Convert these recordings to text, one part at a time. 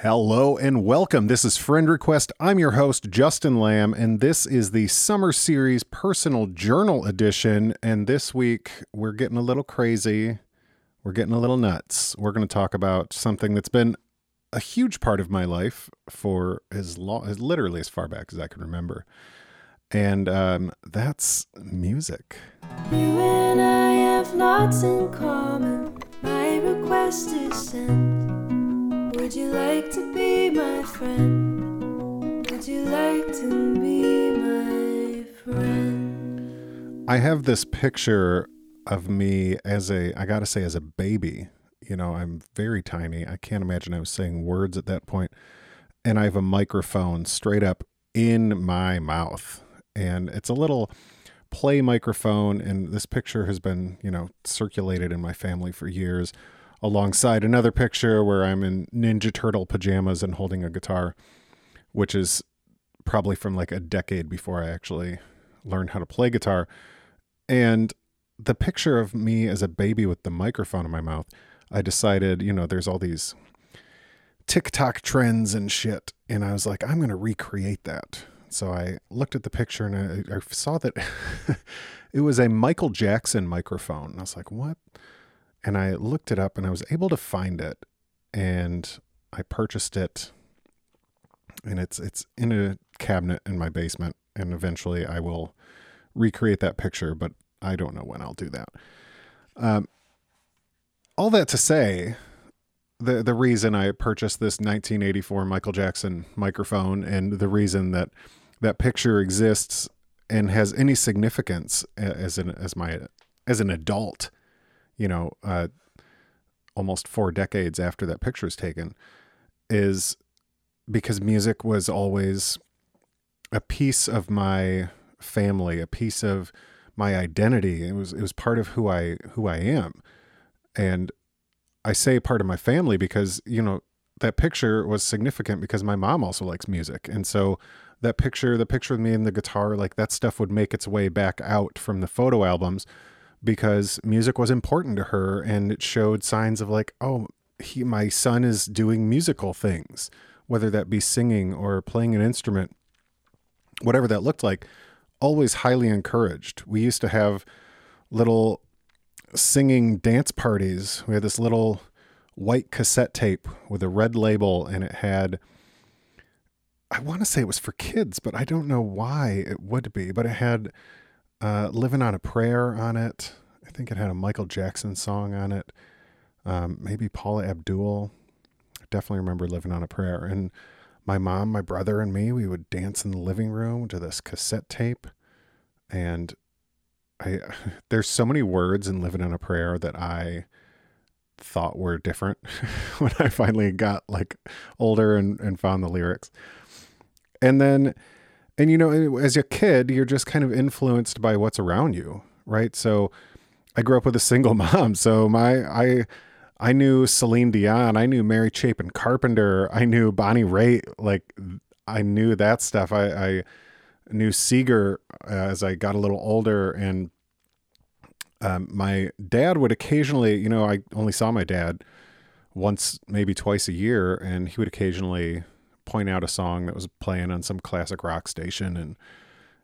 Hello and welcome. This is Friend Request. I'm your host, Justin Lamb, and this is the Summer Series Personal Journal Edition. And this week, we're getting a little crazy. We're getting a little nuts. We're going to talk about something that's been a huge part of my life for as long as literally as far back as I can remember. And um, that's music. You and I have lots in common. My request is sent. Would you like to be my friend? Would you like to be my friend? I have this picture of me as a, I gotta say, as a baby. You know, I'm very tiny. I can't imagine I was saying words at that point. And I have a microphone straight up in my mouth. And it's a little play microphone. And this picture has been, you know, circulated in my family for years alongside another picture where I'm in Ninja Turtle pajamas and holding a guitar, which is probably from like a decade before I actually learned how to play guitar. And the picture of me as a baby with the microphone in my mouth, I decided, you know, there's all these TikTok trends and shit. And I was like, I'm going to recreate that. So I looked at the picture and I, I saw that it was a Michael Jackson microphone. And I was like, what? And I looked it up and I was able to find it and I purchased it and it's it's in a cabinet in my basement and eventually I will recreate that picture but I don't know when I'll do that. Um, all that to say the the reason I purchased this 1984 Michael Jackson microphone and the reason that that picture exists and has any significance as an as my as an adult you know, uh, almost four decades after that picture was taken, is because music was always a piece of my family, a piece of my identity. It was it was part of who I who I am, and I say part of my family because you know that picture was significant because my mom also likes music, and so that picture, the picture of me and the guitar, like that stuff would make its way back out from the photo albums because music was important to her and it showed signs of like, oh, he my son is doing musical things, whether that be singing or playing an instrument, whatever that looked like, always highly encouraged. We used to have little singing dance parties. We had this little white cassette tape with a red label and it had I want to say it was for kids, but I don't know why it would be, but it had uh, Living on a Prayer on it. I think it had a Michael Jackson song on it. Um, maybe Paula Abdul. I definitely remember Living on a Prayer. And my mom, my brother, and me, we would dance in the living room to this cassette tape. And I, there's so many words in Living on a Prayer that I thought were different when I finally got like older and, and found the lyrics. And then and you know as a kid you're just kind of influenced by what's around you right? So i grew up with a single mom. So my i i knew celine dion i knew mary chapin carpenter i knew bonnie raitt like i knew that stuff. I i knew seeger uh, as i got a little older. And um, my dad would occasionally you know i only saw my dad once maybe twice a year. And he would occasionally point out a song that was playing on some classic rock station and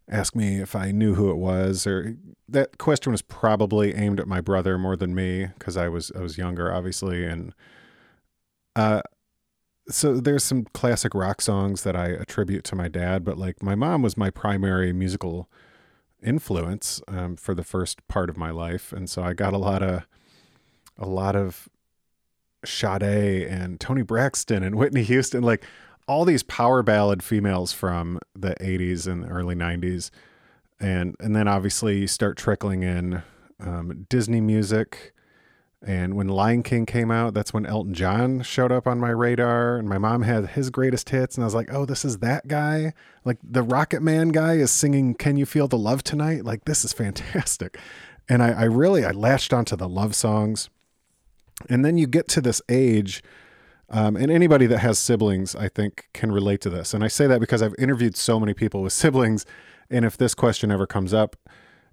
ask me if I knew who it was or that question was probably aimed at my brother more than me because I was I was younger obviously and uh so there's some classic rock songs that I attribute to my dad but like my mom was my primary musical influence um, for the first part of my life and so I got a lot of a lot of Sade and Toni Braxton and Whitney Houston like all these power ballad females from the 80s and early 90s and and then obviously you start trickling in um, disney music. And when lion king came out that's when elton john showed up on my radar. And my mom had his greatest hits. And i was like oh this is that guy? Like the rocket man guy is singing can you feel the love tonight? Like this is fantastic. And i, I really i latched onto the love songs. And then you get to this age um, and anybody that has siblings, I think, can relate to this. And I say that because I've interviewed so many people with siblings, and if this question ever comes up,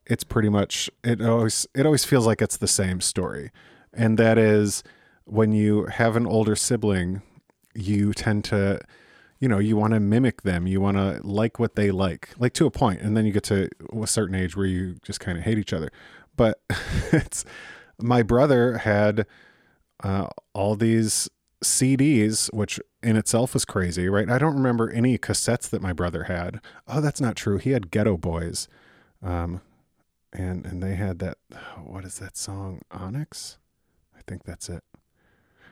it's pretty much it always it always feels like it's the same story, and that is when you have an older sibling you tend to you know you want to mimic them. You want to like what they like like to a point. And then you get to a certain age where you just kind of hate each other. But it's my brother had uh, all these CDs, which in itself was crazy, right? I don't remember any cassettes that my brother had. Oh, that's not true. He had Ghetto Boys, um, and and they had that. What is that song? Onyx, I think that's it.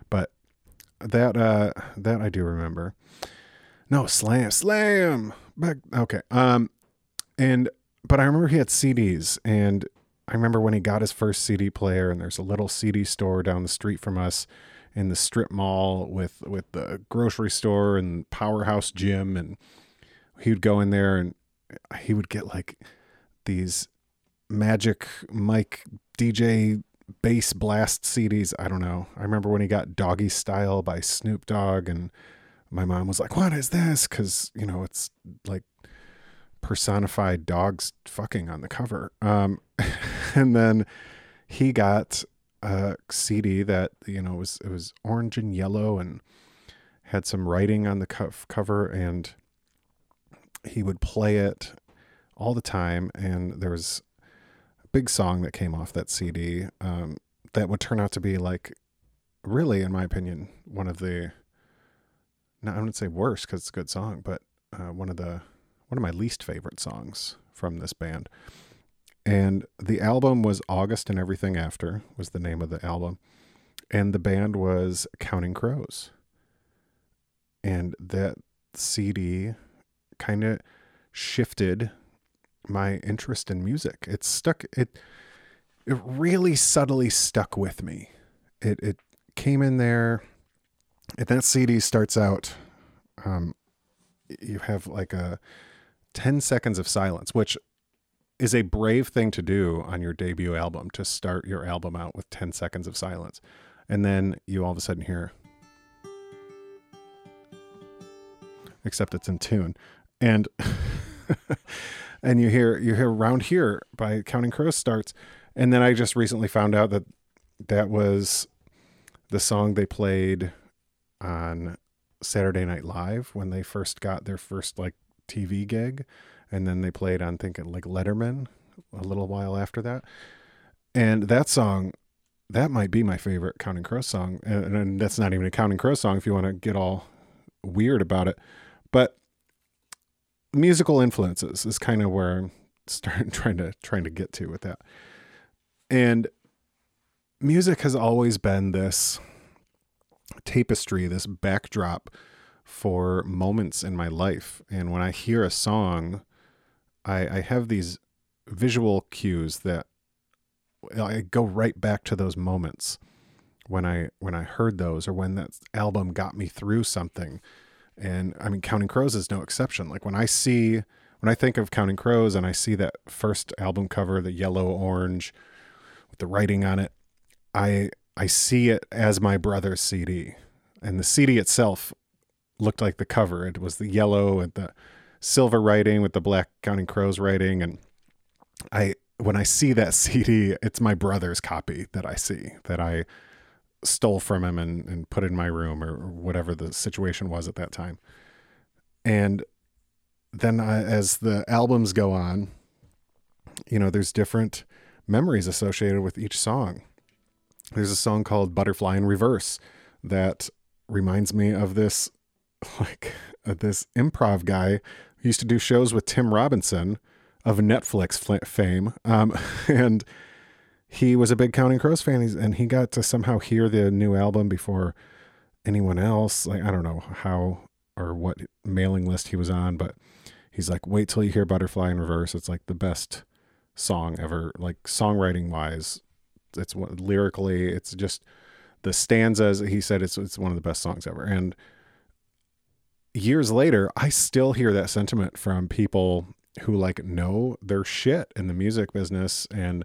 But that uh, that I do remember. No, Slam, Slam. Back okay. Um, and but I remember he had CDs, and I remember when he got his first CD player, and there's a little CD store down the street from us in the strip mall with with the grocery store and powerhouse gym, and he would go in there and he would get like these magic Mike DJ bass blast CDs. I don't know. I remember when he got Doggystyle by Snoop Dogg, and my mom was like, "What is this?" Because you know it's like personified dogs fucking on the cover. Um, and then he got a CD that you know was it was orange and yellow and had some writing on the co- cover, and he would play it all the time. And there was a big song that came off that CD um, that would turn out to be like, really, in my opinion, one of the. Not, I wouldn't say worst because it's a good song, but uh, one of the one of my least favorite songs from this band. And the album was August and Everything After was the name of the album. And the band was Counting Crows. And that CD kind of shifted my interest in music. It stuck it it really subtly stuck with me. It it came in there and that CD starts out um you have like a 10 seconds of silence, which is a brave thing to do on your debut album to start your album out with 10 seconds of silence. And then you all of a sudden hear, except it's in tune. And, and you hear, you hear Round Here by Counting Crows starts. And then I just recently found out that that was the song they played on Saturday Night Live when they first got their first like TV gig, and then they played on thinking like Letterman a little while after that. And that song, that might be my favorite Counting Crows song, and, and that's not even a Counting Crows song if you want to get all weird about it. But musical influences is kind of where I'm starting trying to trying to get to with that. And music has always been this tapestry, this backdrop for moments in my life. And when I hear a song, I, I have these visual cues that I go right back to those moments when I when I heard those or when that album got me through something. And I mean Counting Crows is no exception. Like when I see when I think of Counting Crows and I see that first album cover, the yellow orange with the writing on it, I I see it as my brother's CD. And the CD itself looked like the cover. It was the yellow and the silver writing with the black Counting Crows writing. And I, when I see that CD, it's my brother's copy that I see that I stole from him and, and put in my room or, whatever the situation was at that time. And then I, as the albums go on, you know, there's different memories associated with each song. There's a song called Butterfly in Reverse that reminds me of this like uh, this improv guy used to do shows with Tim Robinson of Netflix fame. Um, and he was a big Counting Crows fan, and he got to somehow hear the new album before anyone else. Like I don't know how or what mailing list he was on, but he's like, wait till you hear Butterfly in Reverse. It's like the best song ever, like songwriting wise. It's lyrically, it's just the stanzas. He said it's it's one of the best songs ever, and years later, I still hear that sentiment from people who like know their shit in the music business and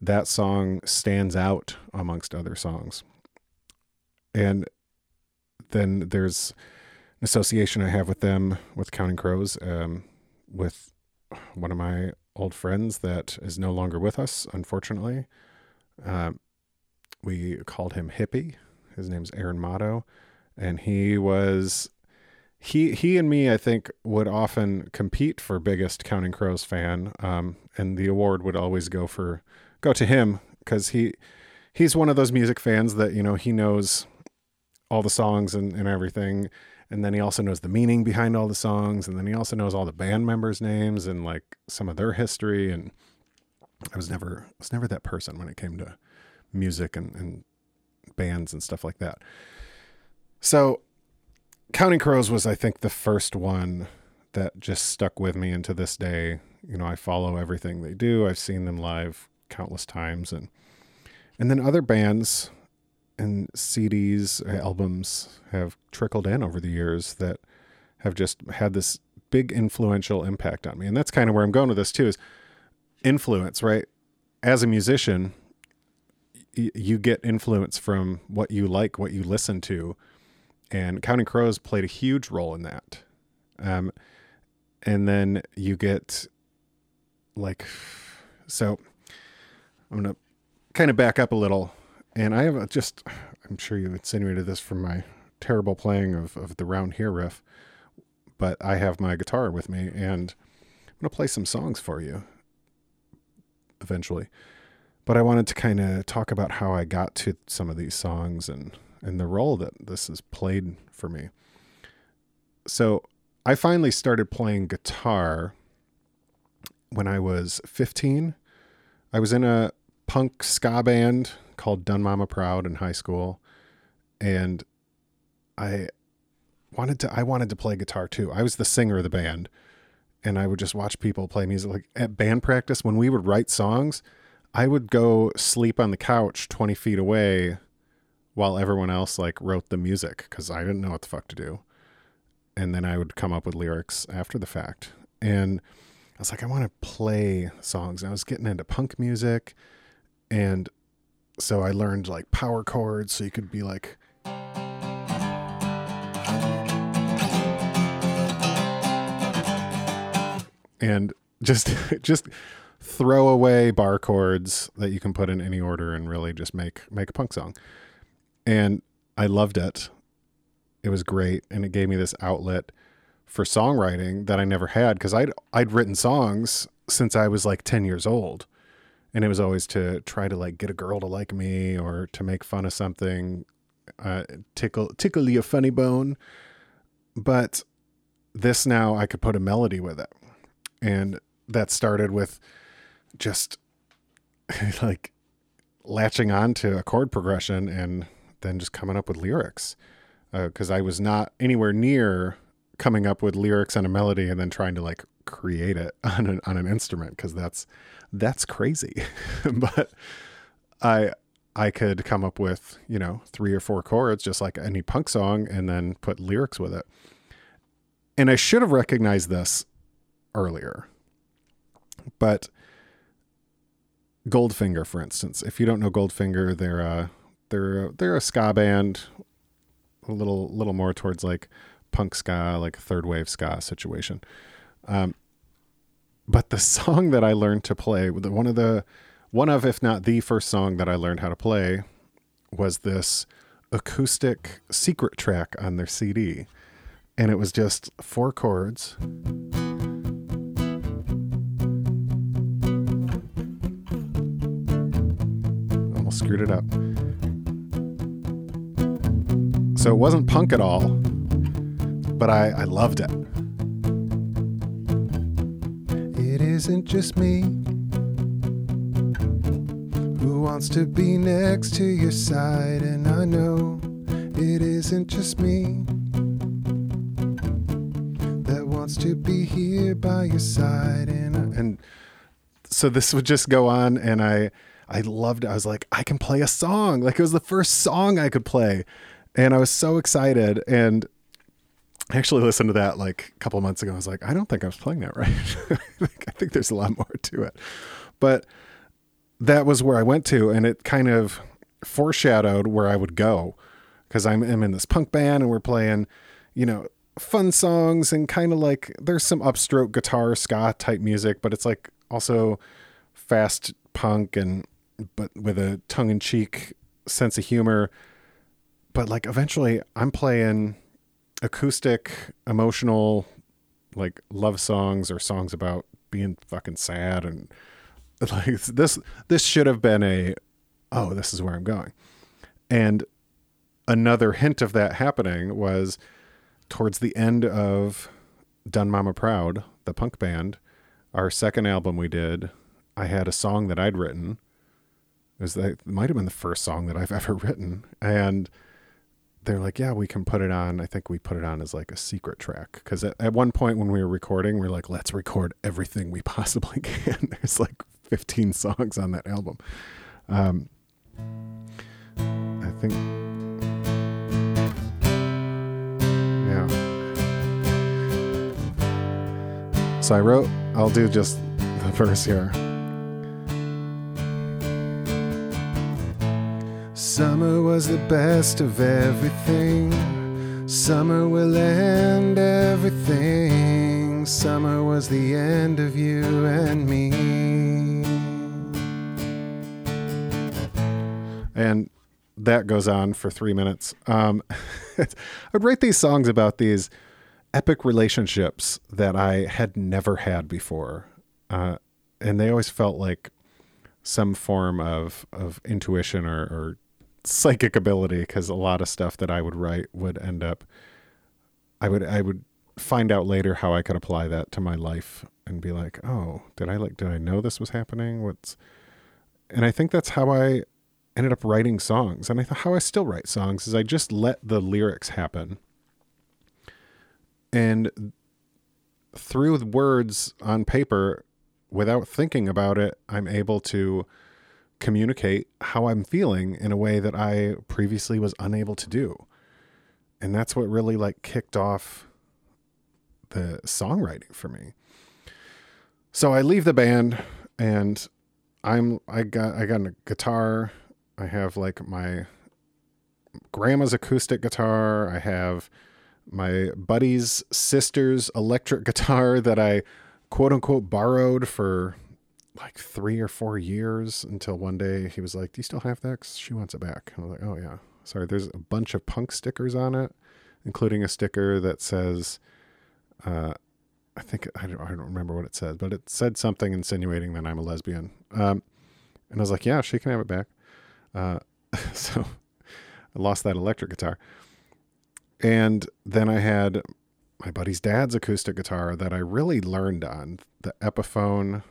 that song stands out amongst other songs. And then there's an association I have with them with Counting Crows, um, with one of my old friends that is no longer with us, unfortunately. Uh, we called him Hippie. His name's Aaron Motto and he was he he and me I think would often compete for biggest Counting Crows fan, um, and the award would always go for go to him because he he's one of those music fans that you know he knows all the songs and, and everything and then he also knows the meaning behind all the songs and then he also knows all the band members names and like some of their history and i was never I was never that person when it came to music and, and bands and stuff like that. So counting crows was i think the first one that just stuck with me into this day you know i follow everything they do i've seen them live countless times and and then other bands and CDs, uh, albums have trickled in over the years that have just had this big influential impact on me. And that's kind of where I'm going with this too is influence, right? As a musician, y- you get influence from what you like, what you listen to. And Counting Crows played a huge role in that. Um, and then you get like, so I'm to kind of back up a little and I have a, just, I'm sure you insinuated this from my terrible playing of, of the round here riff, but I have my guitar with me and I'm to play some songs for you eventually. But I wanted to kind of talk about how I got to some of these songs and, and the role that this has played for me. So I finally started playing guitar when I was 15. I was in a punk ska band called Dun Mama Proud in high school, and I wanted to I wanted to play guitar too. I was the singer of the band, and I would just watch people play music. Like at band practice, when we would write songs, I would go sleep on the couch twenty feet away, while everyone else like wrote the music because I didn't know what the fuck to do, and then I would come up with lyrics after the fact. And I was like, I want to play songs. And I was getting into punk music, and so I learned like power chords so you could be like and just just throw away bar chords that you can put in any order and really just make make a punk song. And I loved it. It was great and it gave me this outlet for songwriting that I never had because I'd I'd written songs since I was like 10 years old and it was always to try to like get a girl to like me or to make fun of something uh, tickle tickle your funny bone but this now i could put a melody with it and that started with just like latching on to a chord progression and then just coming up with lyrics because uh, i was not anywhere near coming up with lyrics and a melody and then trying to like create it on an, on an instrument because that's that's crazy. but I I could come up with, you know, three or four chords just like any punk song and then put lyrics with it. And I should have recognized this earlier. But Goldfinger, for instance, if you don't know Goldfinger, they're a they're a, they're a ska band, a little little more towards like punk ska, like third wave ska situation. Um, but the song that I learned to play, one of the one of if not the first song that I learned how to play was this acoustic secret track on their CD. And it was just four chords. Almost screwed it up. So it wasn't punk at all, but I, I loved it. it. isn't just me who wants to be next to your side, and I know it isn't just me that wants to be here by your side, and I, and so this would just go on, and I I loved. It. I was like, I can play a song. Like it was the first song I could play, and I was so excited, and I actually listened to that like a couple months ago. I was like, I don't think I was playing that right. I think there's a lot more to it. But that was where I went to, and it kind of foreshadowed where I would go because I'm, I'm in this punk band and we're playing, you know, fun songs and kind of like there's some upstroke guitar ska type music, but it's like also fast punk and but with a tongue in cheek sense of humor but like eventually I'm playing acoustic, emotional, like love songs or songs about being fucking sad and like this this should have been a oh this is where I'm going. And another hint of that happening was towards the end of Done Mama Proud, the punk band, our second album we did, I had a song that I'd written. It was that it might have been the first song that I've ever written. And they're like, yeah, we can put it on. I think we put it on as like a secret track. Because at, at one point when we were recording, we are like, let's record everything we possibly can. There's like 15 songs on that album. Um, I think, yeah. So I wrote, I'll do just the verse here. Summer was the best of everything. Summer will end everything. Summer was the end of you and me. And that goes on for three minutes. Um, I'd write these songs about these epic relationships that I had never had before. Uh, and they always felt like some form of, of intuition or, or psychic ability because a lot of stuff that I would write would end up I would I would find out later how I could apply that to my life and be like, "Oh, did I like did I know this was happening? What's And I think that's how I ended up writing songs. And I thought how I still write songs is I just let the lyrics happen. And through words on paper without thinking about it, I'm able to communicate how I'm feeling in a way that I previously was unable to do. And that's what really like kicked off the songwriting for me. So I leave the band and I'm I got I got a guitar. I have like my grandma's acoustic guitar. I have my buddy's sister's electric guitar that I quote unquote borrowed for like three or four years until one day he was like, "Do you still have that?" Cause she wants it back. I was like, "Oh yeah." Sorry. There's a bunch of punk stickers on it, including a sticker that says, uh, "I think I don't, I don't remember what it said, but it said something insinuating that I'm a lesbian." Um, and I was like, "Yeah, she can have it back." Uh, so I lost that electric guitar, and then I had my buddy's dad's acoustic guitar that I really learned on the Epiphone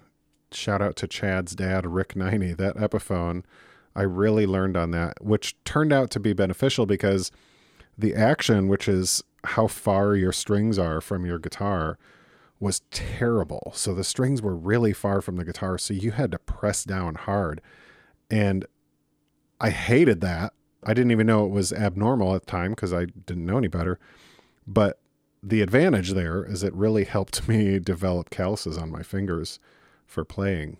shout out to Chad's dad, Rick Niney. That Epiphone, I really learned on that, which turned out to be beneficial because the action, which is how far your strings are from your guitar, was terrible. So the strings were really far from the guitar, so you had to press down hard. And I hated that. I didn't even know it was abnormal at the time because I didn't know any better. But the advantage there is it really helped me develop calluses on my fingers for playing.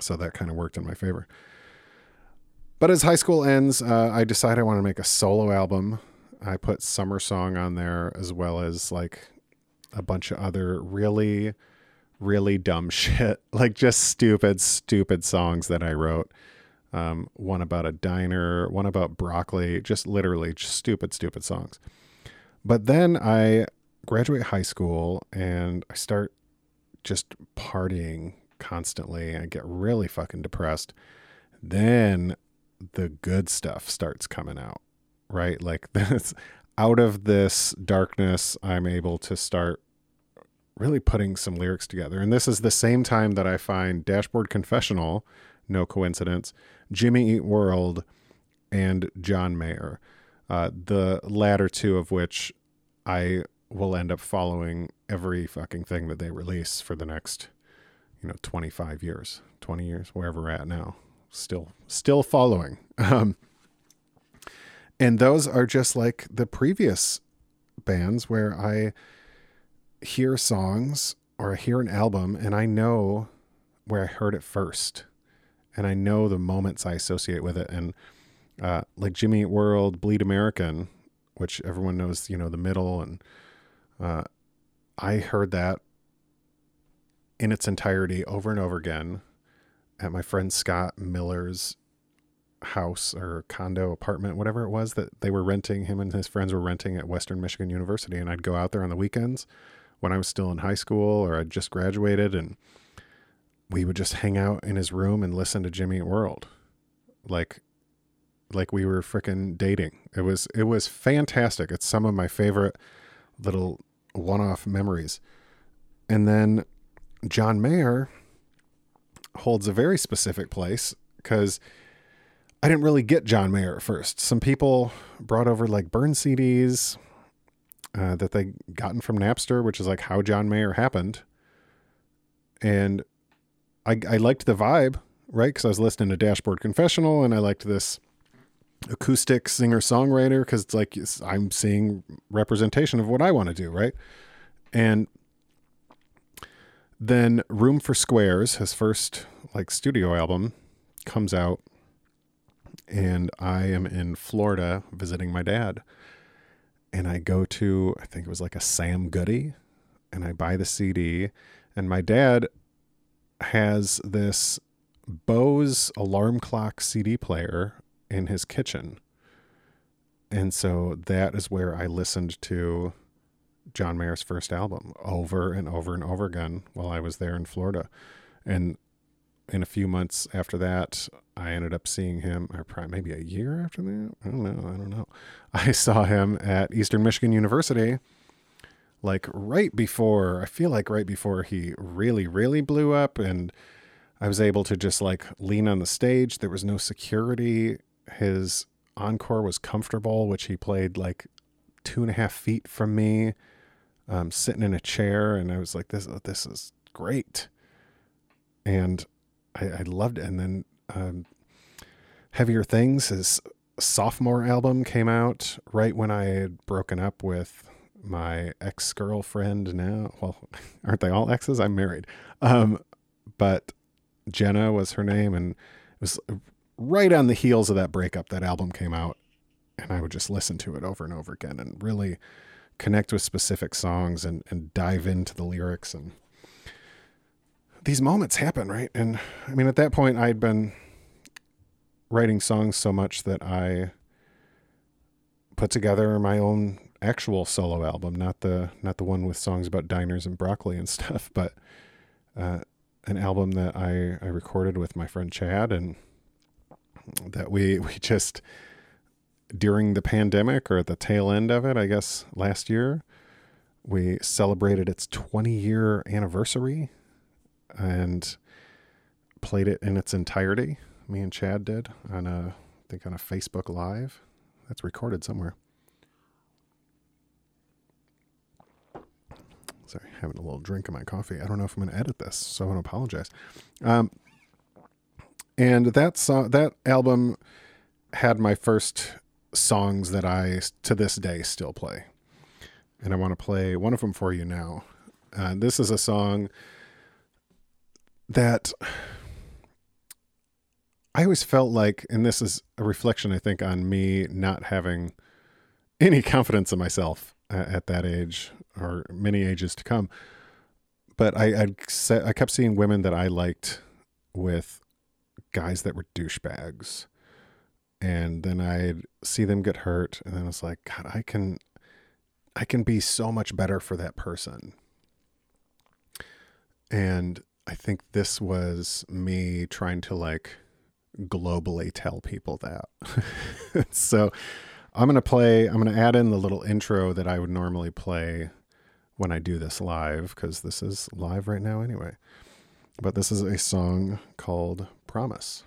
So that kind of worked in my favor. But as high school ends, uh, I decide I want to make a solo album. I put Summer Song on there as well as like a bunch of other really, really dumb shit, like just stupid, stupid songs that I wrote. Um, one about a diner, one about broccoli, just literally just stupid, stupid songs. But then I graduate high school and I start just partying constantly. I get really fucking depressed. Then the good stuff starts coming out, right? Like this out of this darkness, I'm able to start really putting some lyrics together. And this is the same time that I find Dashboard Confessional, no coincidence, Jimmy Eat World, and John Mayer. Uh, the latter two of which I will end up following every fucking thing that they release for the next, you know, 25 years, 20 years, wherever we're at now. Still, still following. Um, and those are just like the previous bands where I hear songs or I hear an album and I know where I heard it first. And I know the moments I associate with it. And uh, like Jimmy World, Bleed American, which everyone knows, you know, the middle and uh, I heard that in its entirety over and over again at my friend Scott Miller's house or condo apartment, whatever it was that they were renting. Him and his friends were renting at Western Michigan University, and I'd go out there on the weekends when I was still in high school or I'd just graduated, and we would just hang out in his room and listen to Jimmy World, like like we were freaking dating. It was it was fantastic. It's some of my favorite little one-off memories. And then John Mayer holds a very specific place because I didn't really get John Mayer at first. Some people brought over like burn CDs uh, that they gotten from Napster, which is like how John Mayer happened. And I, I liked the vibe, right? Because I was listening to Dashboard Confessional and I liked this acoustic singer songwriter because it's like I'm seeing representation of what I want to do, right? And then Room for Squares, his first like studio album, comes out, and I am in Florida visiting my dad. And I go to, I think it was like a Sam Goody, and I buy the CD. And my dad has this Bose alarm clock CD player in his kitchen. And so that is where I listened to John Mayer's first album over and over and over again while I was there in Florida. And in a few months after that, I ended up seeing him, or probably maybe a year after that. I don't know. I don't know. I saw him at Eastern Michigan University, like right before, I feel like right before he really, really blew up. And I was able to just like lean on the stage. There was no security. His encore was comfortable, which he played like two and a half feet from me, um, sitting in a chair. And I was like, this, this is great. And I, I loved it. And then um, Heavier Things, his sophomore album came out right when I had broken up with my ex girlfriend now. Well, aren't they all exes? I'm married. Um, but Jenna was her name. And it was right on the heels of that breakup, that album came out. And I would just listen to it over and over again and really connect with specific songs and, and dive into the lyrics and these moments happen, right? And I mean, at that point, I'd been writing songs so much that I put together my own actual solo album, not the not the one with songs about diners and broccoli and stuff, but uh, an album that I I recorded with my friend Chad, and that we we just during the pandemic or at the tail end of it, I guess last year, we celebrated its 20 year anniversary and played it in its entirety. Me and Chad did on a, I think on a Facebook Live. That's recorded somewhere. Sorry, having a little drink of my coffee. I don't know if I'm going to edit this, so I want to apologize. Um, and that song, that album had my first songs that I to this day still play, and I want to play one of them for you now. Uh, this is a song that I always felt like, and this is a reflection, I think, on me not having any confidence in myself at that age or many ages to come. But I, I, I kept seeing women that I liked with guys that were douchebags. And then I'd see them get hurt. And then I was like, God, I can, I can be so much better for that person. And I think this was me trying to like globally tell people that. so I'm going to play, I'm going to add in the little intro that I would normally play when I do this live because this is live right now anyway. But this is a song called Promise.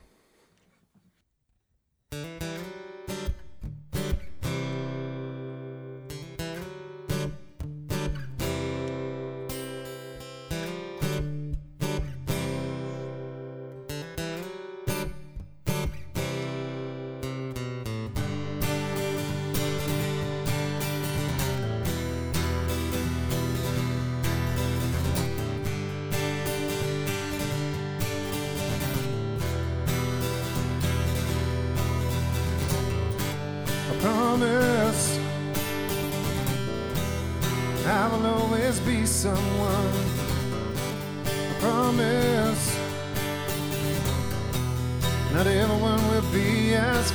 I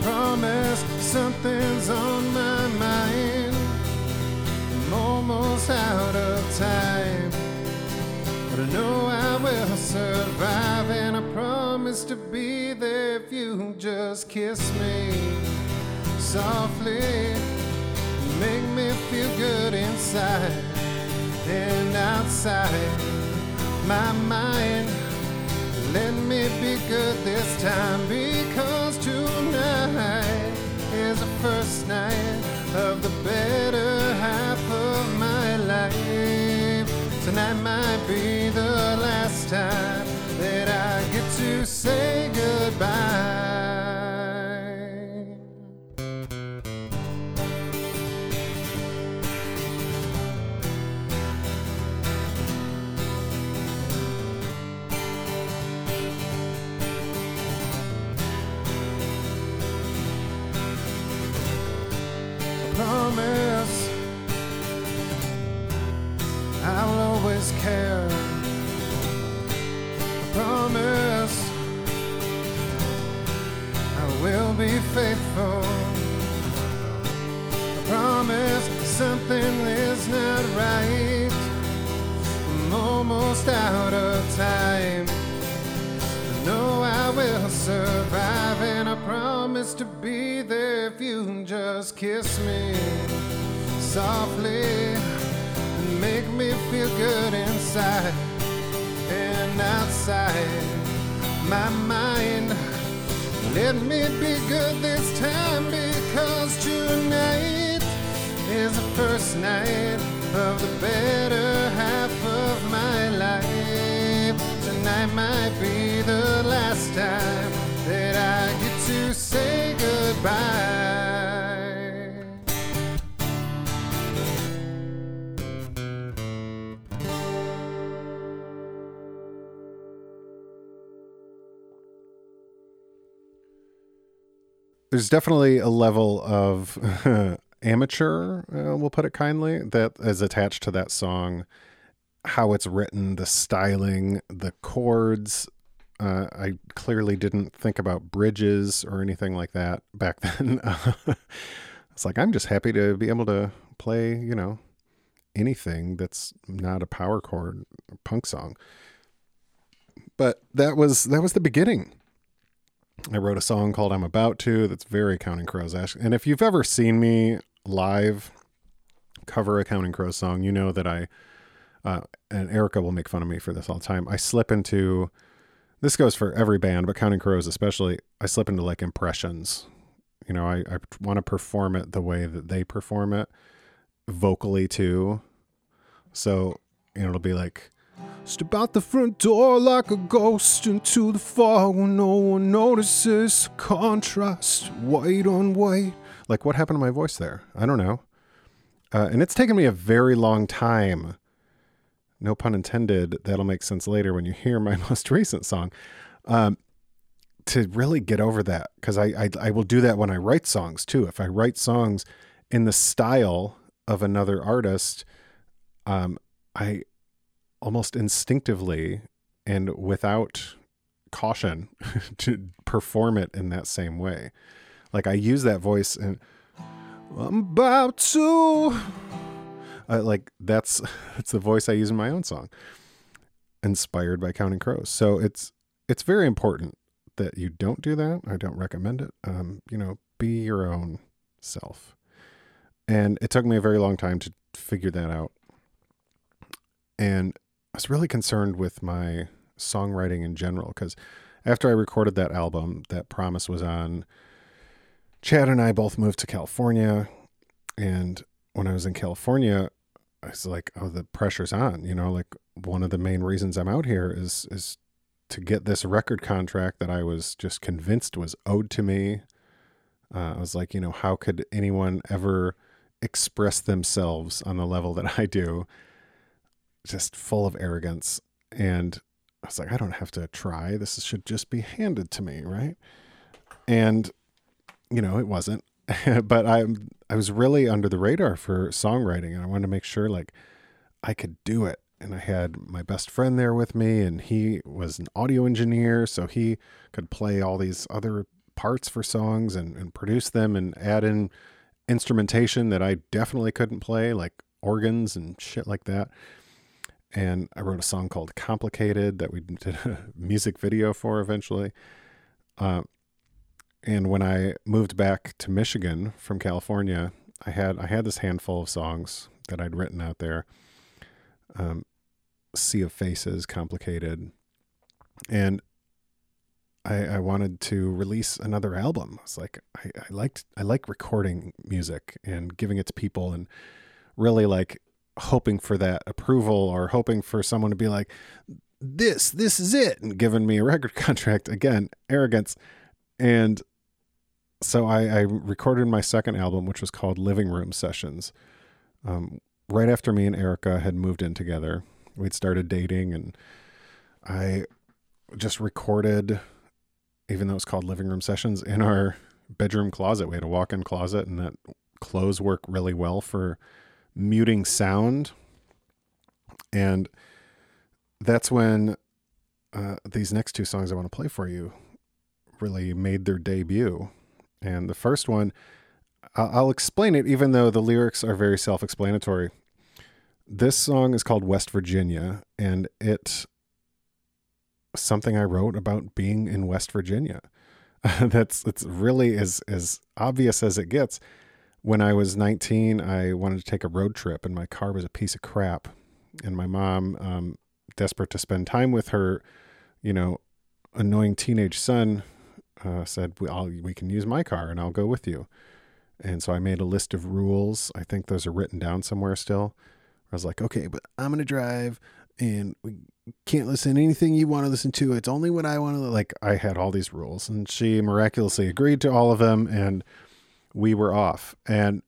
promise something's on my mind. I'm almost out of time. But I know I will survive, and I promise to be there if you just kiss me softly. Make me feel good inside and outside my mind. Let me be good this time because tonight is the first night of the better half of my life. Tonight might be the last time that I get to say goodbye. Faithful. I promise something is not right. I'm almost out of time. I know I will survive, and I promise to be there if you just kiss me softly and make me feel good inside and outside my mind. Let me be good this time because tonight is the first night of the better half of my life. Tonight might be the last time There's definitely a level of amateur, uh, we'll put it kindly, that is attached to that song. How it's written, the styling, the chords. Uh, I clearly didn't think about bridges or anything like that back then. it's like I'm just happy to be able to play, you know, anything that's not a power chord punk song. But that was that was the beginning. I wrote a song called I'm About to that's very Counting Crows esque. And if you've ever seen me live cover a Counting Crows song, you know that I, uh, and Erica will make fun of me for this all the time. I slip into, this goes for every band, but Counting Crows especially, I slip into like impressions. You know, I, I want to perform it the way that they perform it vocally too. So, you know, it'll be like, Step out the front door like a ghost into the fog when no one notices. Contrast, white on white. Like, what happened to my voice there? I don't know. Uh, and it's taken me a very long time. No pun intended. That'll make sense later when you hear my most recent song. Um, to really get over that, because I, I I will do that when I write songs too. If I write songs in the style of another artist, um, I almost instinctively and without caution to perform it in that same way. Like I use that voice and I'm about to uh, like that's that's the voice I use in my own song inspired by Counting Crows. So it's it's very important that you don't do that. I don't recommend it. Um, you know, be your own self. And it took me a very long time to figure that out. And was really concerned with my songwriting in general because after I recorded that album, that Promise was on, Chad and I both moved to California. And when I was in California, I was like, oh, the pressure's on. You know, like one of the main reasons I'm out here is is to get this record contract that I was just convinced was owed to me. Uh, I was like, you know, how could anyone ever express themselves on the level that I do? Just full of arrogance. And I was like, I don't have to try. This should just be handed to me, right? And you know, it wasn't. but I I was really under the radar for songwriting and I wanted to make sure like I could do it and I had my best friend there with me, and he was an audio engineer, so he could play all these other parts for songs and, and produce them and add in instrumentation that I definitely couldn't play, like organs and shit like that. And I wrote a song called Complicated that we did a music video for eventually. Uh, and when I moved back to Michigan from California, I had I had this handful of songs that I'd written out there. Um, sea of Faces, Complicated, and I, I wanted to release another album. I was like, I, I liked I like recording music and giving it to people and really like hoping for that approval or hoping for someone to be like, this, this is it, and giving me a record contract. Again, arrogance. And so I, I recorded my second album, which was called Living Room Sessions. Um, right after me and Erica had moved in together, we'd started dating, and I just recorded even though it's called living room sessions, in our bedroom closet. We had a walk in closet, and that clothes work really well for muting sound. And that's when uh, these next two songs I want to play for you really made their debut. And the first one, I'll, explain it, even though the lyrics are very self explanatory. This song is called West Virginia, and it something I wrote about being in West Virginia. That's it's really as as obvious as it gets. When I was 19, I wanted to take a road trip, and my car was a piece of crap. And my mom, um, desperate to spend time with her, you know, annoying teenage son, uh, said, we, I'll, "We can use my car, and I'll go with you." And so I made a list of rules. I think those are written down somewhere still. I was like, "Okay, but I'm gonna drive and we can't listen to anything you want to listen to. It's only what I want to like. I had all these rules, and she miraculously agreed to all of them, and we were off. And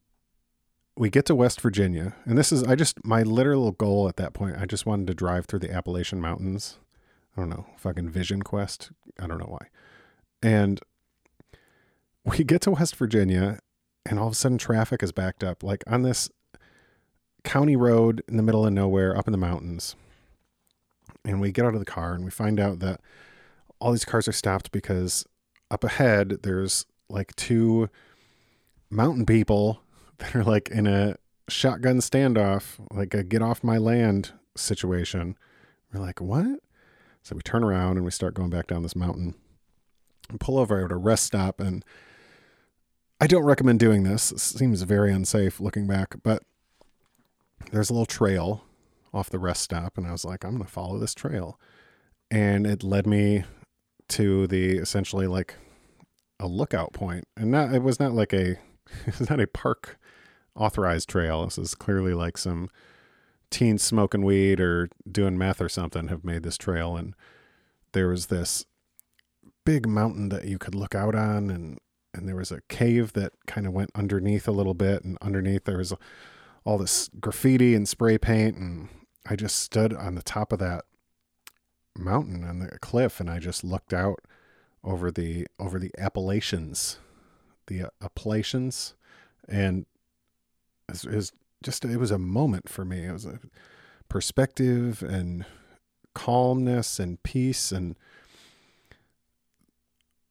we get to West Virginia, and this is I just my literal goal at that point. I just wanted to drive through the Appalachian Mountains. I don't know, fucking Vision Quest. I don't know why. And we get to West Virginia, and all of a sudden traffic is backed up, like on this county road in the middle of nowhere, up in the mountains and we get out of the car and we find out that all these cars are stopped because up ahead there's like two mountain people that are like in a shotgun standoff, like a get off my land situation. We're like, what? So we turn around and we start going back down this mountain and pull over at a rest stop. And I don't recommend doing this. It seems very unsafe looking back, but there's a little trail off the rest stop and I was like, I'm going to follow this trail. And it led me to the essentially like a lookout point. And not, it was not like a, it's not a park authorized trail. This is clearly like some teens smoking weed or doing meth or something have made this trail. And there was this big mountain that you could look out on and, and there was a cave that kind of went underneath a little bit and underneath there was all this graffiti and spray paint and I just stood on the top of that mountain on the cliff and I just looked out over the over the Appalachians, the Appalachians, and it was just it was a moment for me. It was a perspective and calmness and peace and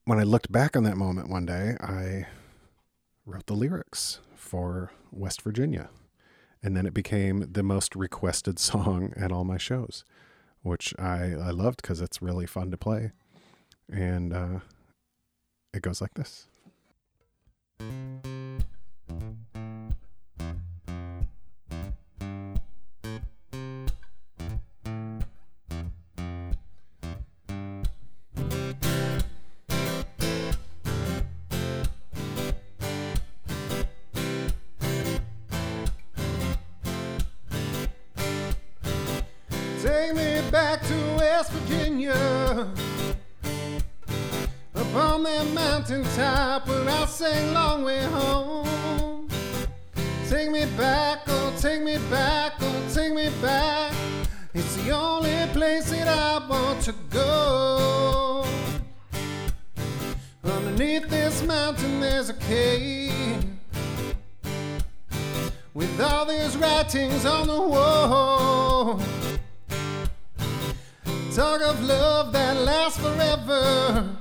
when I looked back on that moment one day, I wrote the lyrics for West Virginia and then it became the most requested song at all my shows, which I, I loved because it's really fun to play. And uh, it goes like this. Up on that mountaintop where I sang Long Way Home. Take me back, oh, take me back, oh, take me back. It's the only place that I want to go. Underneath this mountain, there's a cave with all these writings on the wall. Talk of love that lasts forever.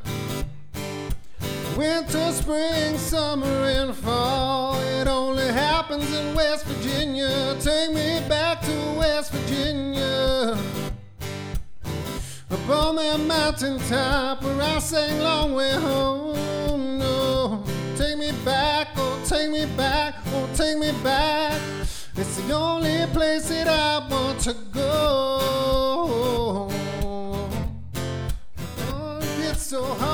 Winter, spring, summer, and fall. It only happens in West Virginia. Take me back to West Virginia. Up on that mountain top where I sang long way home. No, take me back, oh, take me back, oh, take me back. It's the only place that I want to go. Oh, it's so hard,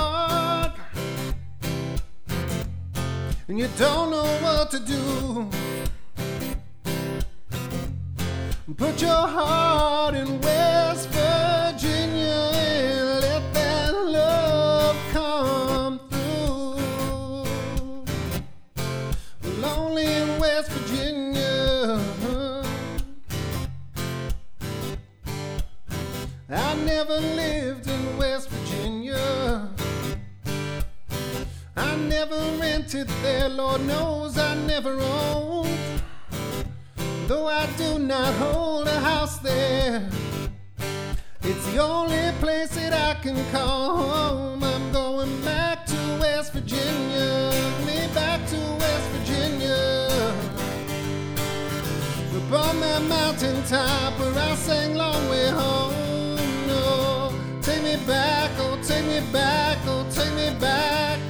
and you don't know what to do. Put your heart in West Virginia and let that love come through. Lonely in West Virginia. I never lived in West never rented there, Lord knows I never owned. Though I do not hold a house there, it's the only place that I can call home. I'm going back to West Virginia, me back to West Virginia. Up on that mountain top where I sang long way home. No, take me back, oh, take me back, oh, take me back.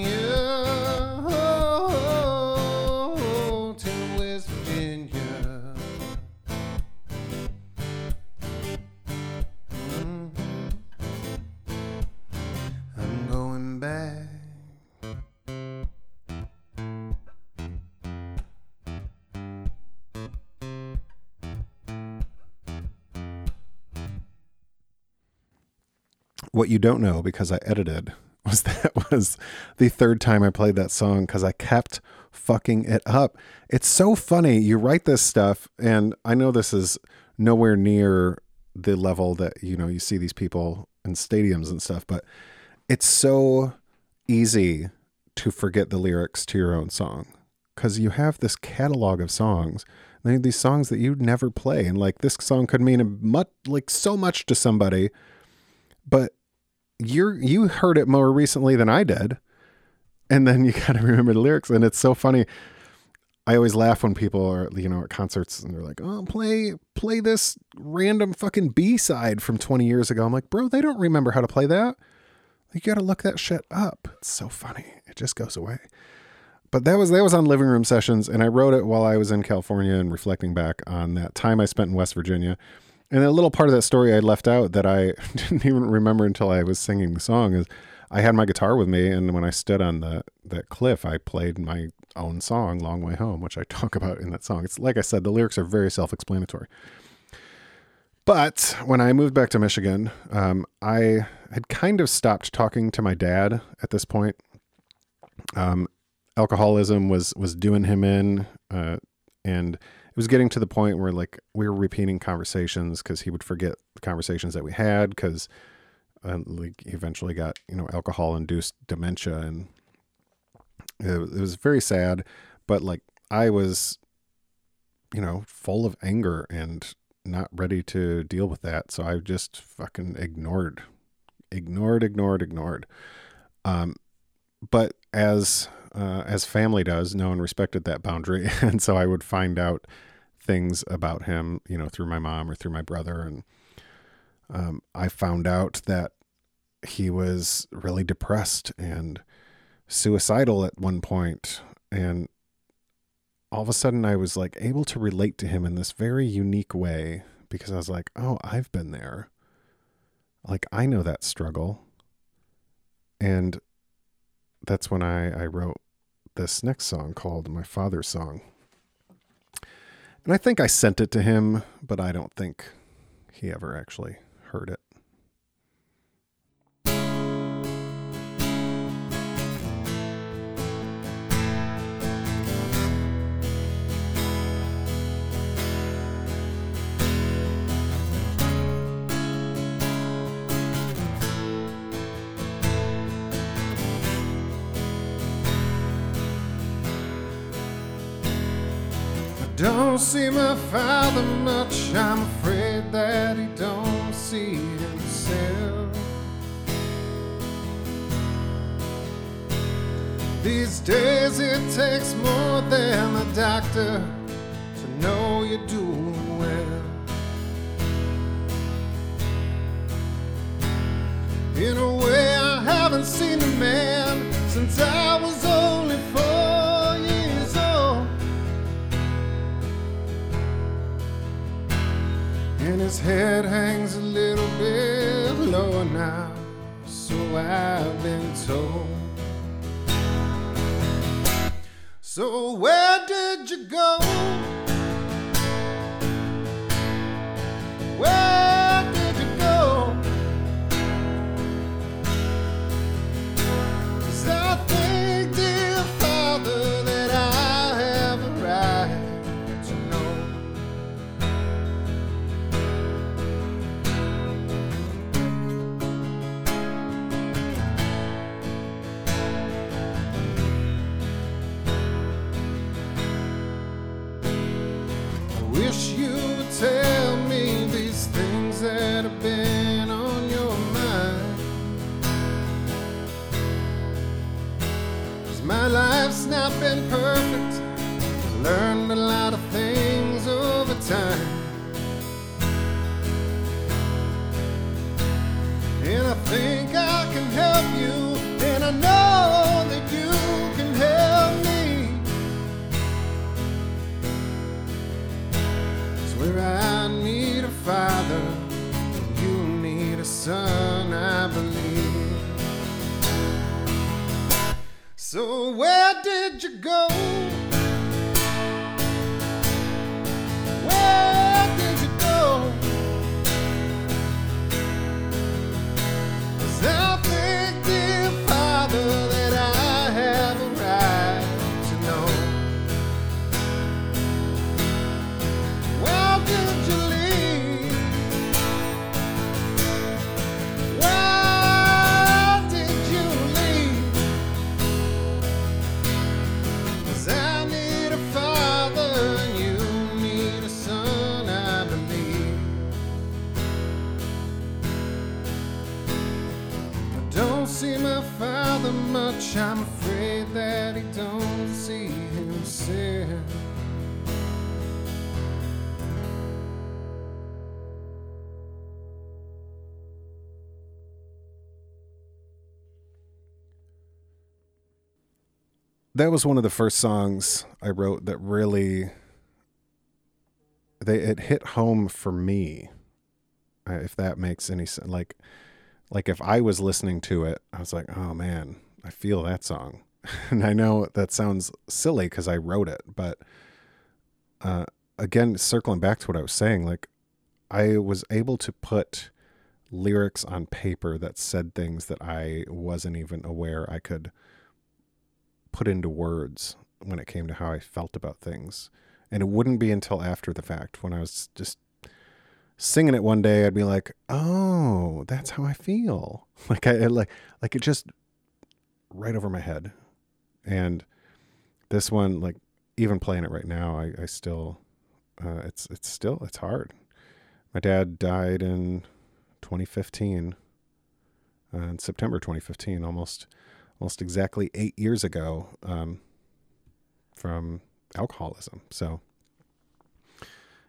What you don't know because I edited was that was the third time I played that song because I kept fucking it up. It's so funny. You write this stuff, and I know this is nowhere near the level that you know you see these people in stadiums and stuff, but it's so easy to forget the lyrics to your own song because you have this catalog of songs. They these songs that you'd never play, and like this song could mean a much like so much to somebody, but you're you heard it more recently than I did, and then you got to remember the lyrics, and it's so funny. I always laugh when people are you know at concerts and they're like, "Oh, play play this random fucking B side from 20 years ago." I'm like, "Bro, they don't remember how to play that. You got to look that shit up." It's so funny. It just goes away. But that was that was on living room sessions, and I wrote it while I was in California and reflecting back on that time I spent in West Virginia. And a little part of that story I left out that I didn't even remember until I was singing the song is I had my guitar with me, and when I stood on the that cliff, I played my own song, "Long Way Home," which I talk about in that song. It's like I said, the lyrics are very self-explanatory. But when I moved back to Michigan, um, I had kind of stopped talking to my dad at this point. Um, alcoholism was was doing him in, uh, and it was getting to the point where like we were repeating conversations because he would forget the conversations that we had because uh, like he eventually got you know alcohol induced dementia and it, it was very sad but like i was you know full of anger and not ready to deal with that so i just fucking ignored ignored ignored ignored. Um but as uh, as family does, no one respected that boundary, and so I would find out things about him, you know, through my mom or through my brother, and um, I found out that he was really depressed and suicidal at one point, and all of a sudden I was like able to relate to him in this very unique way because I was like, oh, I've been there, like I know that struggle, and that's when I, I wrote this next song called My Father's Song. And I think I sent it to him, but I don't think he ever actually heard it. Don't see my father much. I'm afraid that he don't see himself. These days it takes more than a doctor to know you're doing well. In a way, I haven't seen a man since I was only four And his head hangs a little bit lower now, so I've been told. So, where did you go? Where wish that was one of the first songs I wrote that really they it hit home for me. uh, If that makes any sense, like like if I was listening to it, I was like, "Oh man, I feel that song." and I know that sounds silly cuz I wrote it, but uh again circling back to what I was saying, like I was able to put lyrics on paper that said things that I wasn't even aware I could put into words when it came to how I felt about things. And it wouldn't be until after the fact when I was just singing it one day, I'd be like, "Oh, that's how I feel." Like I like like it just right over my head. And this one, like even playing it right now, I, I still, uh, it's it's still it's hard. My dad died in 2015, uh, in September 2015, almost almost exactly eight years ago um, from alcoholism. So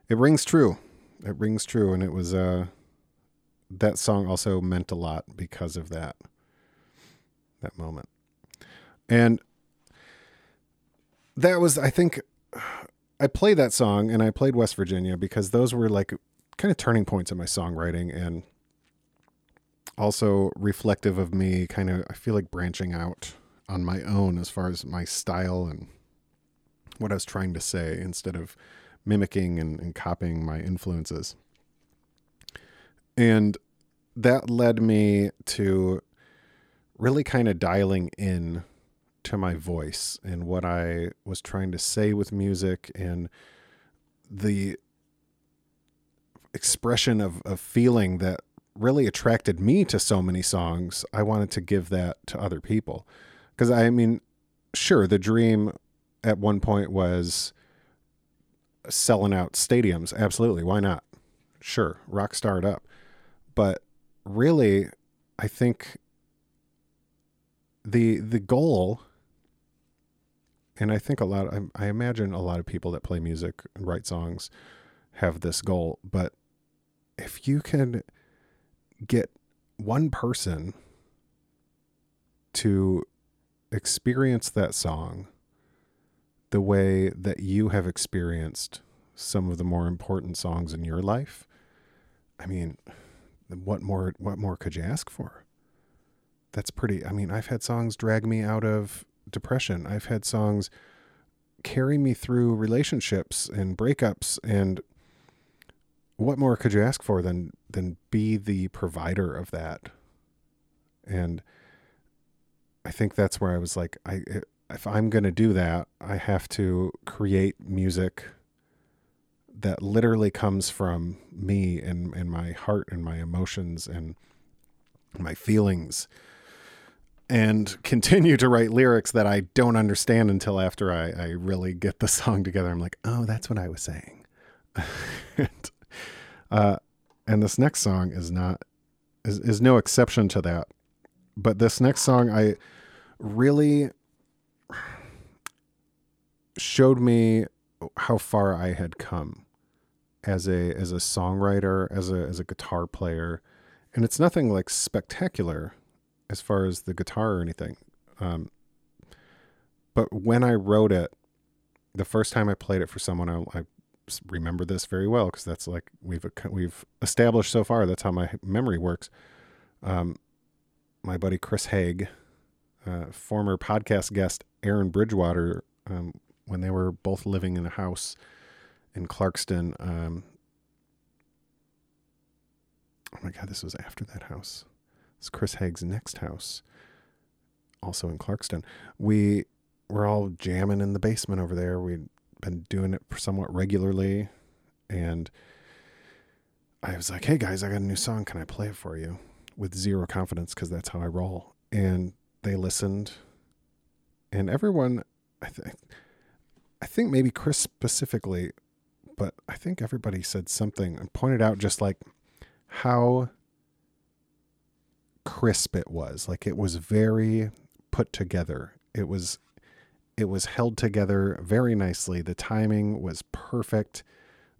it rings true. It rings true, and it was uh, that song also meant a lot because of that that moment, and that was I think I played that song and I played West Virginia because those were like kind of turning points in my songwriting and also reflective of me kind of I feel like branching out on my own as far as my style and what I was trying to say instead of mimicking and, and copying my influences. And that led me to really kind of dialing in to my voice and what I was trying to say with music and the expression of, of feeling that really attracted me to so many songs. I wanted to give that to other people. Because I mean, sure, the dream at one point was selling out stadiums. Absolutely. Why not? Sure. Rock star it up. But really, I think the the goal and I think a lot I, I imagine a lot of people that play music and write songs have this goal, but if you can get one person to experience that song the way that you have experienced some of the more important songs in your life, I mean, what more what more could you ask for? That's pretty I mean, I've had songs drag me out of depression. I've had songs carry me through relationships and breakups and what more could you ask for than than be the provider of that? And I think that's where I was like I if I'm going to do that, I have to create music that literally comes from me and, and my heart and my emotions and my feelings and continue to write lyrics that I don't understand until after I, I really get the song together. I'm like, oh, that's what I was saying. and, uh, and this next song is not is, is no exception to that. But this next song I really showed me how far I had come as a as a songwriter, as a as a guitar player, and it's nothing like spectacular as far as the guitar or anything. Um, but when I wrote it, the first time I played it for someone, I, I remember this very well because that's like we've we've established so far. That's how my memory works. Um, my buddy Chris Haig, uh, former podcast guest Aaron Bridgewater, um, when they were both living in a house in Clarkston. Um, oh my God, this was after that house. It's Chris Haig's next house, also in Clarkston. We were all jamming in the basement over there. We'd been doing it somewhat regularly. And I was like, hey guys, I got a new song. Can I play it for you? With zero confidence, because that's how I roll. And they listened. And everyone, I think, I think maybe Chris specifically, but I think everybody said something and pointed out just like how crisp it was. Like it was very put together. It was it was held together very nicely. The timing was perfect.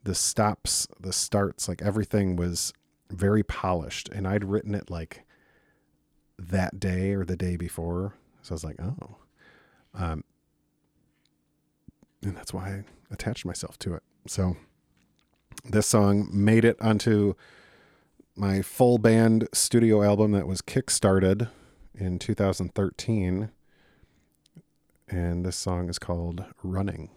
The stops, the starts, like everything was very polished. And I'd written it like that day or the day before. So I was like, oh. Um, and that's why I attached myself to it. So this song made it onto my full band studio album that was kickstarted in 2013. And this song is called Running.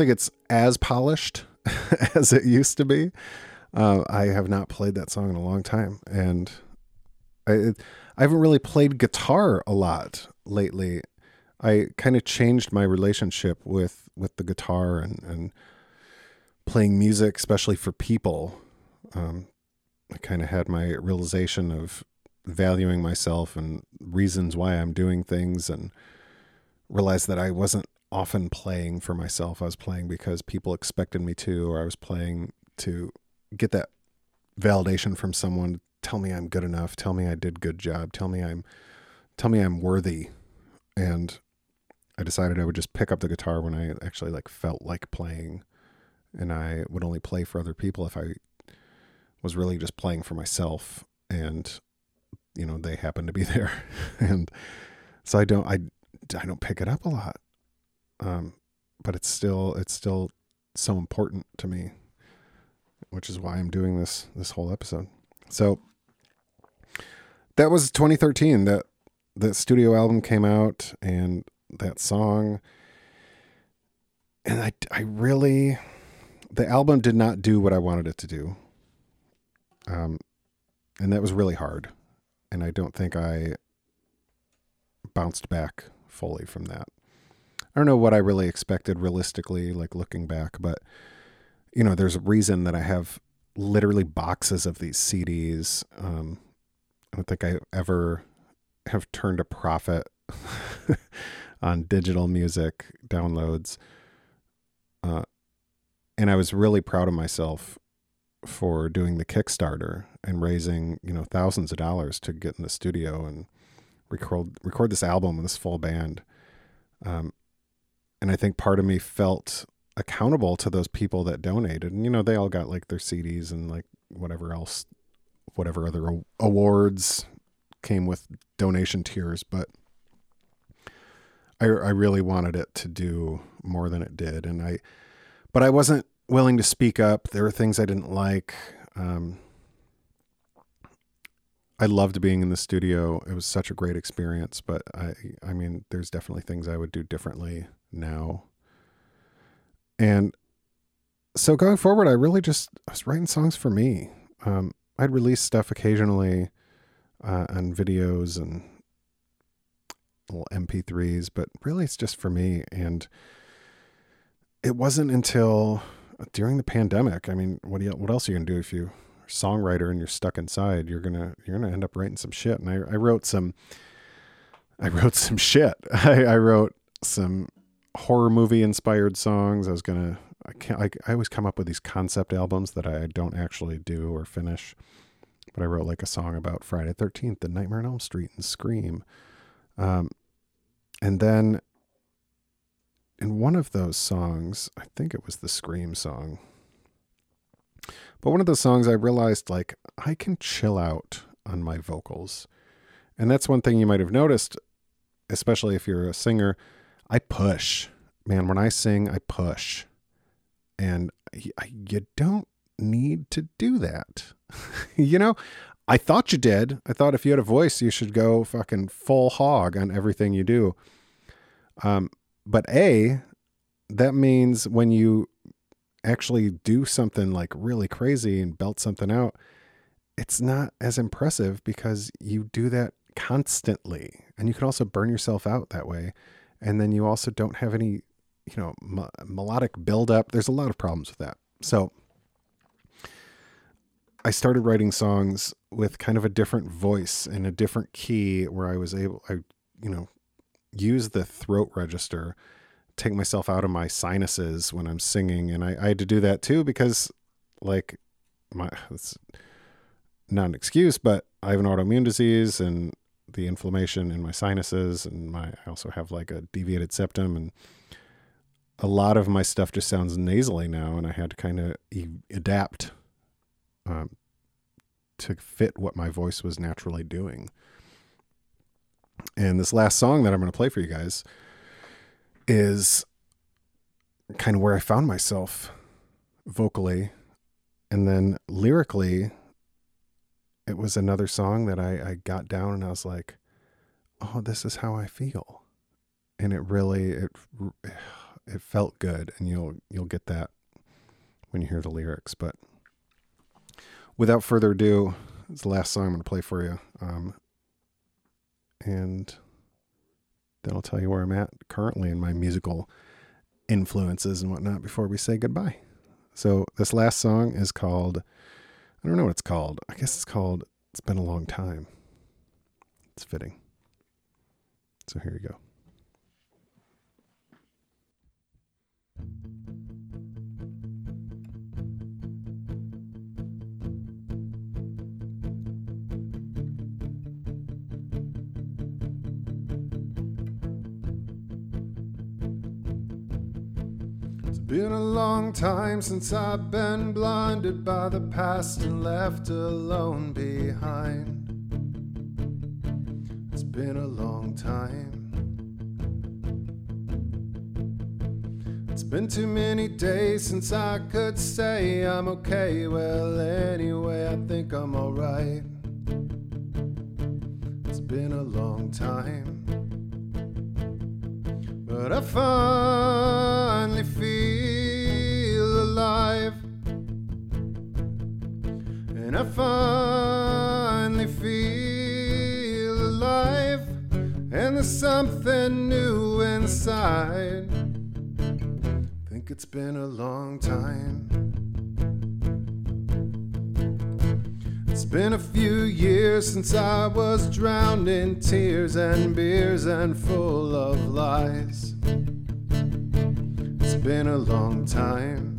Think it's as polished as it used to be. Uh, I have not played that song in a long time, and I, I haven't really played guitar a lot lately. I kind of changed my relationship with with the guitar and and playing music, especially for people. Um, I kind of had my realization of valuing myself and reasons why I'm doing things, and realized that I wasn't often playing for myself. I was playing because people expected me to, or I was playing to get that validation from someone. Tell me I'm good enough. Tell me I did good job. Tell me I'm, tell me I'm worthy. And I decided I would just pick up the guitar when I actually like felt like playing, and I would only play for other people if I was really just playing for myself. And you know they happen to be there, and so I don't I I don't pick it up a lot um, but it's still it's still so important to me, which is why I'm doing this this whole episode. So that was 2013 that that studio album came out and that song and I I really the album did not do what I wanted it to do. Um and that was really hard. And I don't think I bounced back fully from that. I don't know what I really expected realistically, like looking back, but you know, there's a reason that I have literally boxes of these CDs. Um, I don't think I ever have turned a profit on digital music downloads. Uh, and I was really proud of myself for doing the Kickstarter and raising, you know, thousands of dollars to get in the studio and record record this album with this full band. Um, and I think part of me felt accountable to those people that donated. And you know, they all got like their CDs and like whatever else, whatever other awards came with donation tiers, but I I really wanted it to do more than it did, and I, but I wasn't willing to speak up. There were things I didn't like. Um, I loved being in the studio. It was such a great experience, but I I mean, there's definitely things I would do differently now. And so going forward, I really just I was writing songs for me. Um, I'd release stuff occasionally uh, on videos and little MP3s, but really it's just for me. And it wasn't until during the pandemic. I mean, what do you, what else are you gonna do if you are songwriter and you're stuck inside? You're gonna you're gonna end up writing some shit. And I, I wrote some I wrote some shit. I, I wrote some horror movie inspired songs. I was gonna I can't I, I always come up with these concept albums that I don't actually do or finish. But I wrote like a song about Friday Thirteenth and Nightmare on Elm Street and Scream. Um, and then in one of those songs, I think it was the Scream song. But one of those songs I realized like I can chill out on my vocals. And that's one thing you might have noticed, especially if you're a singer. I push. Man, when I sing, I push. And you don't need to do that. you know, I thought you did. I thought if you had a voice, you should go fucking full hog on everything you do. Um, but A, that means when you actually do something like really crazy and belt something out, it's not as impressive because you do that constantly. And you can also burn yourself out that way. And then you also don't have any, you know, melodic buildup. There's a lot of problems with that. So I started writing songs with kind of a different voice and a different key where I was able, I, you know, use the throat register, take myself out of my sinuses when I'm singing. And I, I had to do that too because, like, my, it's not an excuse, but I have an autoimmune disease and the inflammation in my sinuses, and my, I also have like a deviated septum and a lot of my stuff just sounds nasally now, and I had to kind of adapt um, to fit what my voice was naturally doing. And this last song that I'm going to play for you guys is kind of where I found myself vocally. And then lyrically, it was another song that I, I got down and I was like, oh, this is how I feel. And it really, it, it felt good. And you'll, you'll get that when you hear the lyrics. But without further ado, it's the last song I'm going to play for you. Um, and then I'll tell you where I'm at currently in my musical influences and whatnot before we say goodbye. So this last song is called I don't know what it's called. I guess it's called It's Been a Long Time. It's fitting. So here you go. Been a long time since I've been blinded by the past and left alone behind. It's been a long time. It's been too many days since I could say I'm okay. Well, anyway, I think I'm alright. It's been a long time. But I finally feel And I finally feel alive. And there's something new inside. Think it's been a long time. It's been a few years since I was drowned in tears and beers and full of lies. It's been a long time.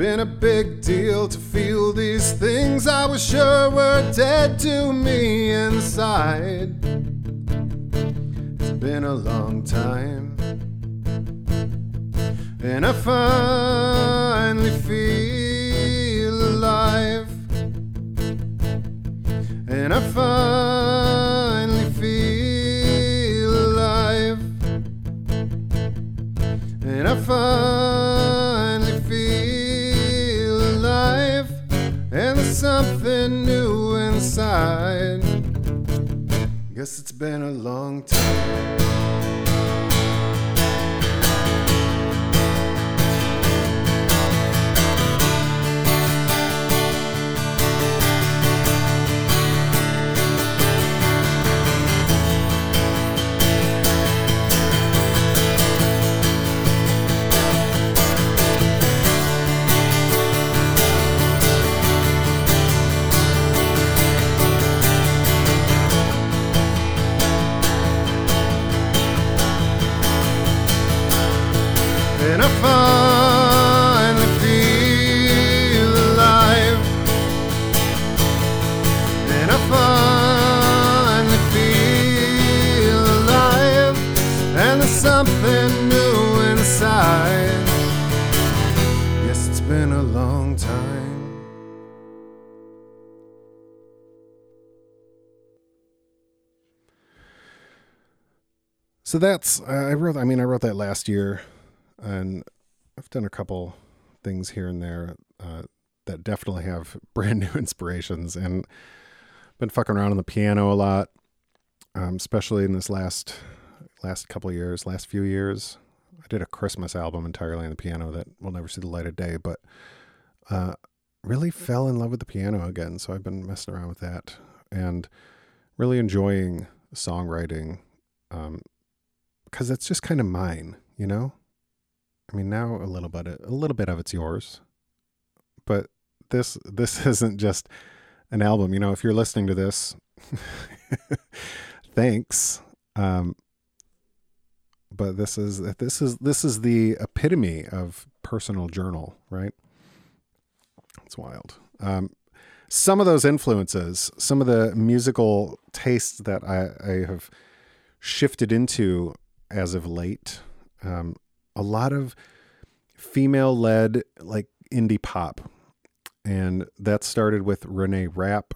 Been a big deal to feel these things I was sure were dead to me inside. It's been a long time. And I finally feel alive. And I finally So that's I wrote. I mean, I wrote that last year, and I've done a couple things here and there uh, that definitely have brand new inspirations, and been fucking around on the piano a lot, um, especially in this last last couple years, last few years. I did a Christmas album entirely on the piano that will never see the light of day, but uh, really fell in love with the piano again. So I've been messing around with that and really enjoying songwriting. Um, because it's just kind of mine, you know. I mean, now a little bit, a little bit of it's yours, but this this isn't just an album. You know, if you're listening to this, thanks. Um, but this is this is this is the epitome of personal journal, right? It's wild. Um, some of those influences, some of the musical tastes that I, I have shifted into as of late. Um, a lot of female led, like indie pop. And that started with Renee Rapp,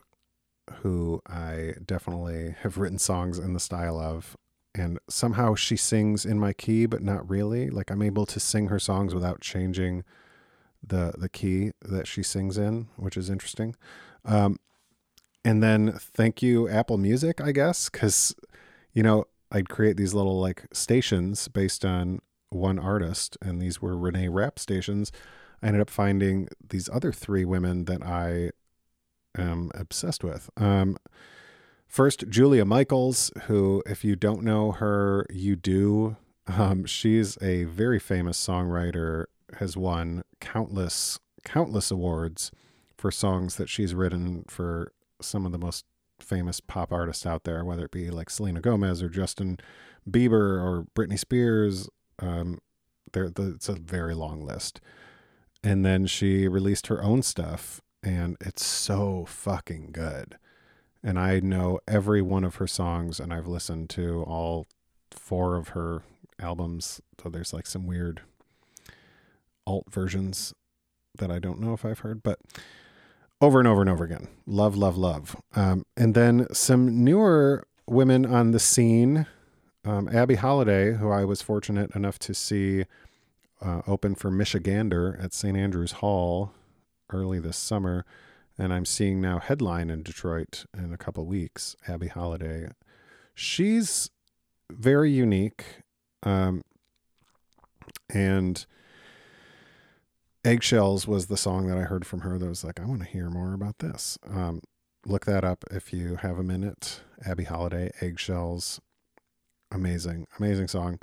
who I definitely have written songs in the style of. And somehow she sings in my key, but not really. Like I'm able to sing her songs without changing the the key that she sings in, which is interesting. Um, and then thank you Apple Music, I guess, because you know I'd create these little like stations based on one artist, and these were Renee Rapp stations. I ended up finding these other three women that I am obsessed with. Um, first, Julia Michaels, who, if you don't know her, you do. Um, she's a very famous songwriter, has won countless, countless awards for songs that she's written for some of the most famous pop artists out there, whether it be like Selena Gomez or Justin Bieber or Britney Spears. Um, there, the, it's a very long list. And then she released her own stuff, and it's so fucking good. And I know every one of her songs, and I've listened to all four of her albums. So there's like some weird alt versions that I don't know if I've heard, but over and over and over again. Love, love, love. Um, and then some newer women on the scene. Um, Abby Holiday, who I was fortunate enough to see uh, open for Michigander at St. Andrews Hall early this summer. And I'm seeing now headline in Detroit in a couple weeks. Abby Holiday. She's very unique. Um, and Eggshells was the song that I heard from her that was like, I want to hear more about this. Um, look that up if you have a minute. Abby Holiday, Eggshells. Amazing, amazing song.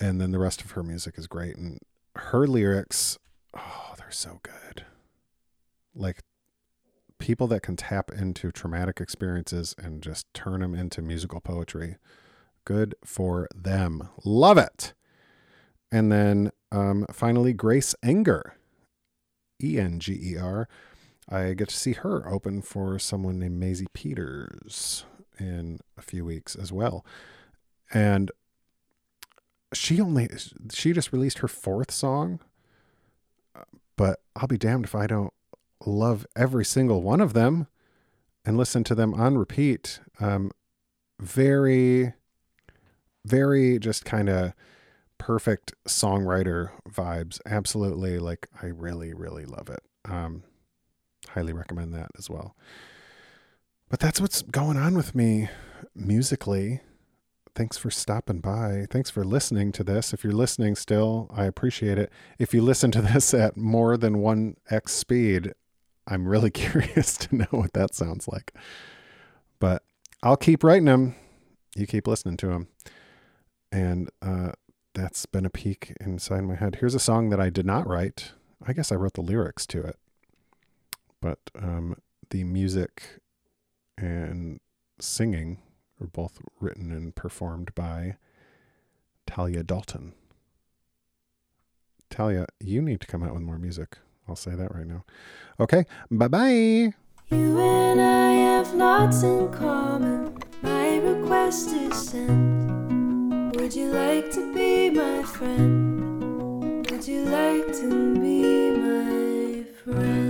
And then the rest of her music is great. And her lyrics, oh, they're so good. Like people that can tap into traumatic experiences and just turn them into musical poetry. Good for them. Love it. And then um, finally, Grace Enger, E N G E R. I get to see her open for someone named Maisie Peters in a few weeks as well. And she only, she just released her fourth song, but I'll be damned if I don't love every single one of them and listen to them on repeat. Um, very, very just kind of perfect songwriter vibes. Absolutely. Like, I really, really love it. Um, highly recommend that as well. But that's what's going on with me musically. Thanks for stopping by. Thanks for listening to this. If you're listening still, I appreciate it. If you listen to this at more than 1x speed, I'm really curious to know what that sounds like. But I'll keep writing them. You keep listening to them. And uh, that's been a peek inside my head. Here's a song that I did not write. I guess I wrote the lyrics to it. But um, the music and singing were both written and performed by Talia Dalton. Talia, you need to come out with more music. I'll say that right now. Okay, bye bye. You and I have lots in common. My request is sent. Would you like to be my friend? Would you like to be my friend?